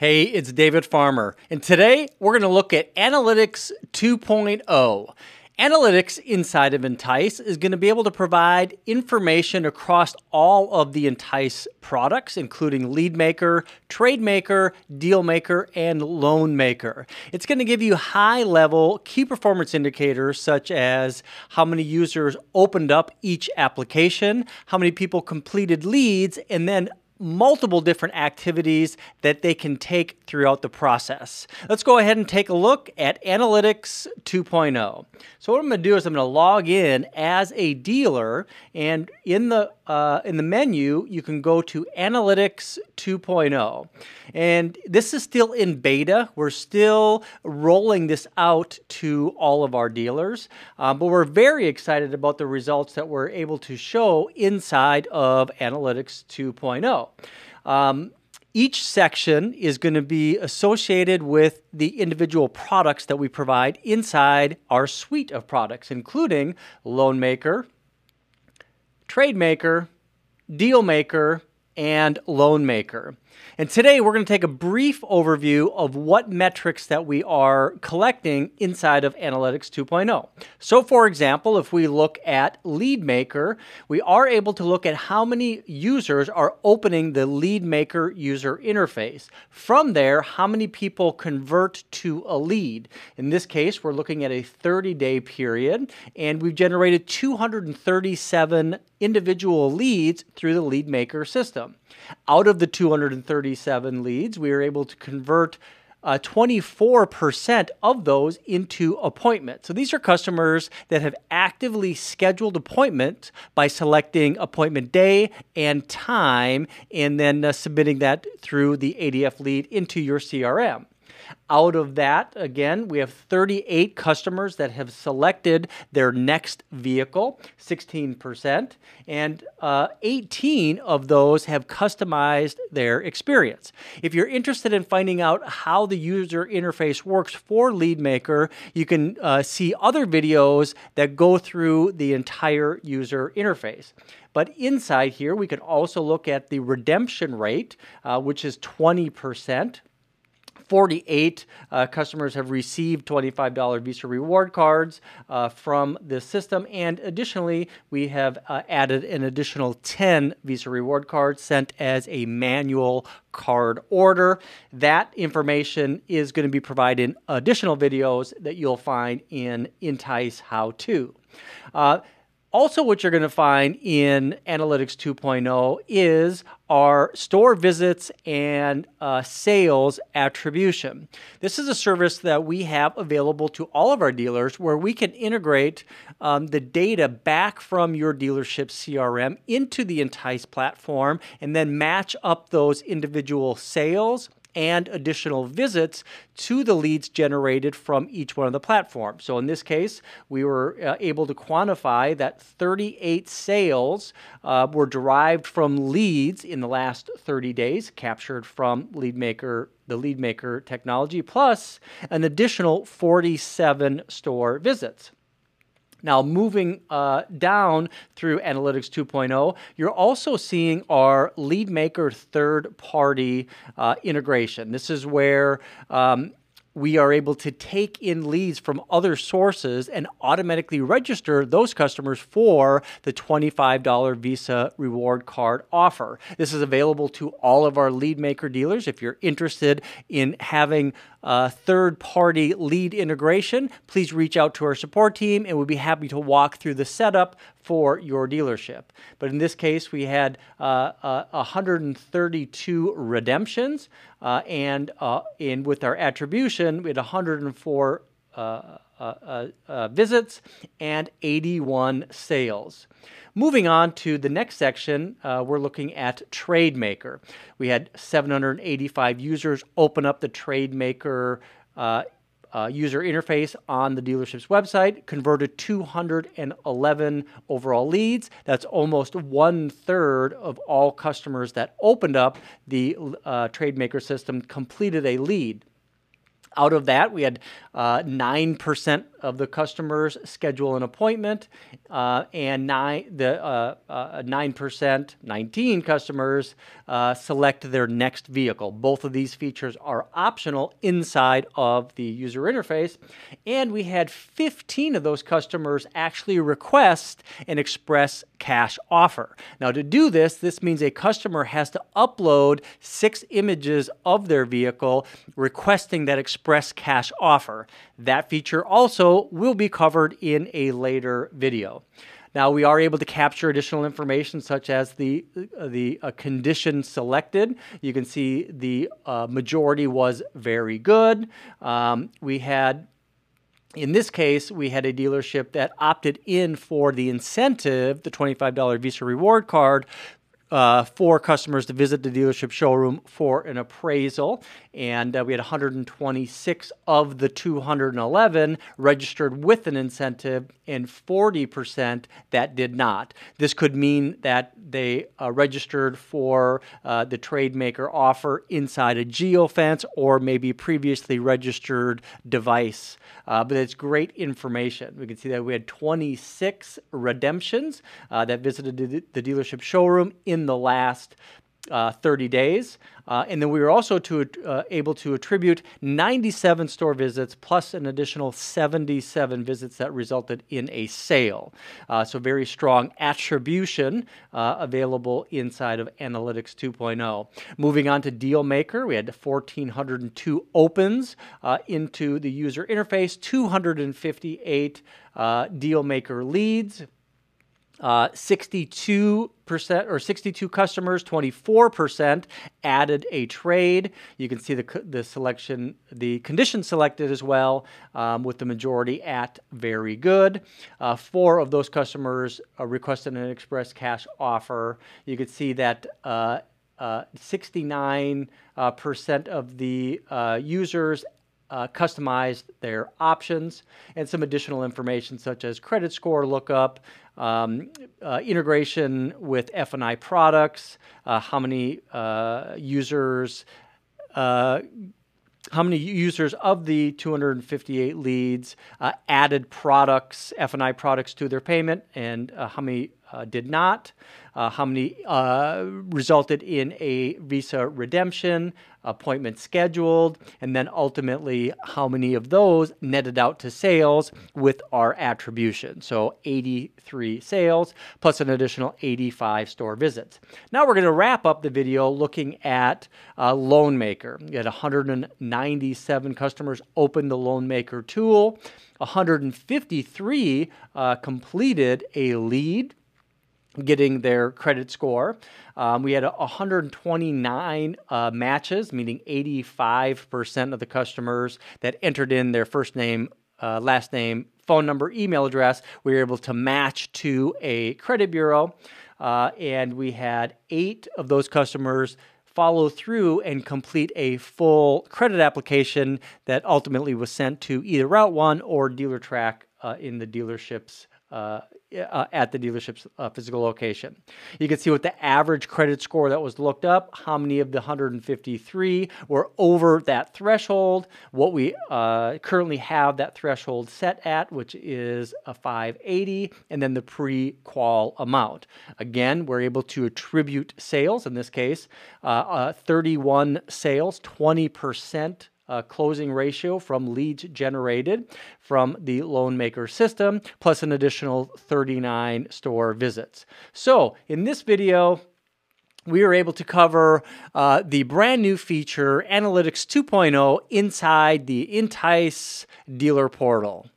Hey, it's David Farmer, and today we're going to look at Analytics 2.0. Analytics inside of Entice is going to be able to provide information across all of the Entice products, including Lead Maker, Trade Maker, Deal Maker, and Loan Maker. It's going to give you high level key performance indicators such as how many users opened up each application, how many people completed leads, and then multiple different activities that they can take throughout the process. Let's go ahead and take a look at Analytics 2.0. So what I'm going to do is I'm going to log in as a dealer and in the uh, in the menu you can go to Analytics 2.0 and this is still in beta. We're still rolling this out to all of our dealers, uh, but we're very excited about the results that we're able to show inside of Analytics 2.0. Um, each section is going to be associated with the individual products that we provide inside our suite of products, including Loan Maker, Trade Maker, Deal Maker, and Loan Maker. And today we're going to take a brief overview of what metrics that we are collecting inside of Analytics 2.0. So for example, if we look at Lead Maker, we are able to look at how many users are opening the Lead Maker user interface. From there, how many people convert to a lead. In this case, we're looking at a 30-day period, and we've generated 237 individual leads through the Lead Maker system. Out of the 237 leads, we were able to convert uh, 24% of those into appointments. So these are customers that have actively scheduled appointments by selecting appointment day and time and then uh, submitting that through the ADF lead into your CRM. Out of that, again, we have 38 customers that have selected their next vehicle, 16%, and uh, 18 of those have customized their experience. If you're interested in finding out how the user interface works for LeadMaker, you can uh, see other videos that go through the entire user interface. But inside here, we can also look at the redemption rate, uh, which is 20%. 48 uh, customers have received $25 Visa reward cards uh, from this system. And additionally, we have uh, added an additional 10 Visa reward cards sent as a manual card order. That information is going to be provided in additional videos that you'll find in Entice How To. Also, what you're going to find in Analytics 2.0 is our store visits and uh, sales attribution. This is a service that we have available to all of our dealers where we can integrate um, the data back from your dealership CRM into the Entice platform and then match up those individual sales and additional visits to the leads generated from each one of the platforms. So in this case, we were uh, able to quantify that 38 sales uh, were derived from leads in the last 30 days, captured from LeadMaker, the LeadMaker technology, plus an additional 47 store visits. Now, moving uh, down through Analytics 2.0, you're also seeing our LeadMaker third party uh, integration. This is where um, we are able to take in leads from other sources and automatically register those customers for the $25 Visa reward card offer. This is available to all of our lead maker dealers. If you're interested in having a third party lead integration, please reach out to our support team and we'll be happy to walk through the setup for your dealership. But in this case, we had uh, uh, 132 redemptions, uh, and uh, in with our attribution, we had 104 uh, uh, visits and 81 sales. Moving on to the next section, uh, we're looking at TradeMaker. We had 785 users open up the TradeMaker uh, uh, user interface on the dealership's website, converted 211 overall leads. That's almost one third of all customers that opened up the uh, TradeMaker system completed a lead. Out of that, we had uh, 9% of the customers schedule an appointment, uh, and nine, the uh, 9%, uh, 19 customers uh, select their next vehicle. Both of these features are optional inside of the user interface. And we had 15 of those customers actually request an express cash offer. Now, to do this, this means a customer has to upload six images of their vehicle requesting that express cash offer. That feature also will be covered in a later video. Now we are able to capture additional information such as the the uh, condition selected. You can see the uh, majority was very good. Um, we had in this case, we had a dealership that opted in for the incentive, the $25 Visa reward card, uh, for customers to visit the dealership showroom for an appraisal. And uh, we had 126 of the 211 registered with an incentive, and 40% that did not. This could mean that they uh, registered for uh, the trade maker offer inside a geofence or maybe previously registered device. Uh, but it's great information. We can see that we had 26 redemptions uh, that visited the dealership showroom in in the last uh, 30 days. Uh, and then we were also to, uh, able to attribute 97 store visits plus an additional 77 visits that resulted in a sale. Uh, so, very strong attribution uh, available inside of Analytics 2.0. Moving on to Dealmaker, we had 1,402 opens uh, into the user interface, 258 Dealmaker leads. Uh, 62% or 62 customers, 24% added a trade. You can see the, the selection, the condition selected as well, um, with the majority at very good. Uh, four of those customers uh, requested an express cash offer. You can see that uh, 69% uh, uh, of the users uh, customized their options and some additional information such as credit score lookup, um, uh, integration with F&I products, uh, how many uh, users uh, how many users of the 258 leads uh, added products, F&I products to their payment, and uh, how many uh, did not, uh, how many uh, resulted in a Visa redemption, appointment scheduled, and then ultimately how many of those netted out to sales with our attribution. So 83 sales plus an additional 85 store visits. Now we're going to wrap up the video looking at uh, LoanMaker at 109 97 customers opened the loan maker tool. 153 uh, completed a lead getting their credit score. Um, we had 129 uh, matches, meaning 85% of the customers that entered in their first name, uh, last name, phone number, email address, we were able to match to a credit bureau. Uh, and we had eight of those customers follow through and complete a full credit application that ultimately was sent to either RouteOne or Dealertrack uh, in the dealership's uh, uh, at the dealership's uh, physical location. You can see what the average credit score that was looked up, how many of the 153 were over that threshold, what we uh, currently have that threshold set at, which is a 580, and then the pre-qual amount. Again, we're able to attribute sales, in this case, uh, 31 sales, 20% uh, closing ratio from leads generated from the loan maker system, plus an additional 39 store visits. So in this video, we are able to cover uh, the brand new feature Analytics 2.0 inside the Entice dealer portal.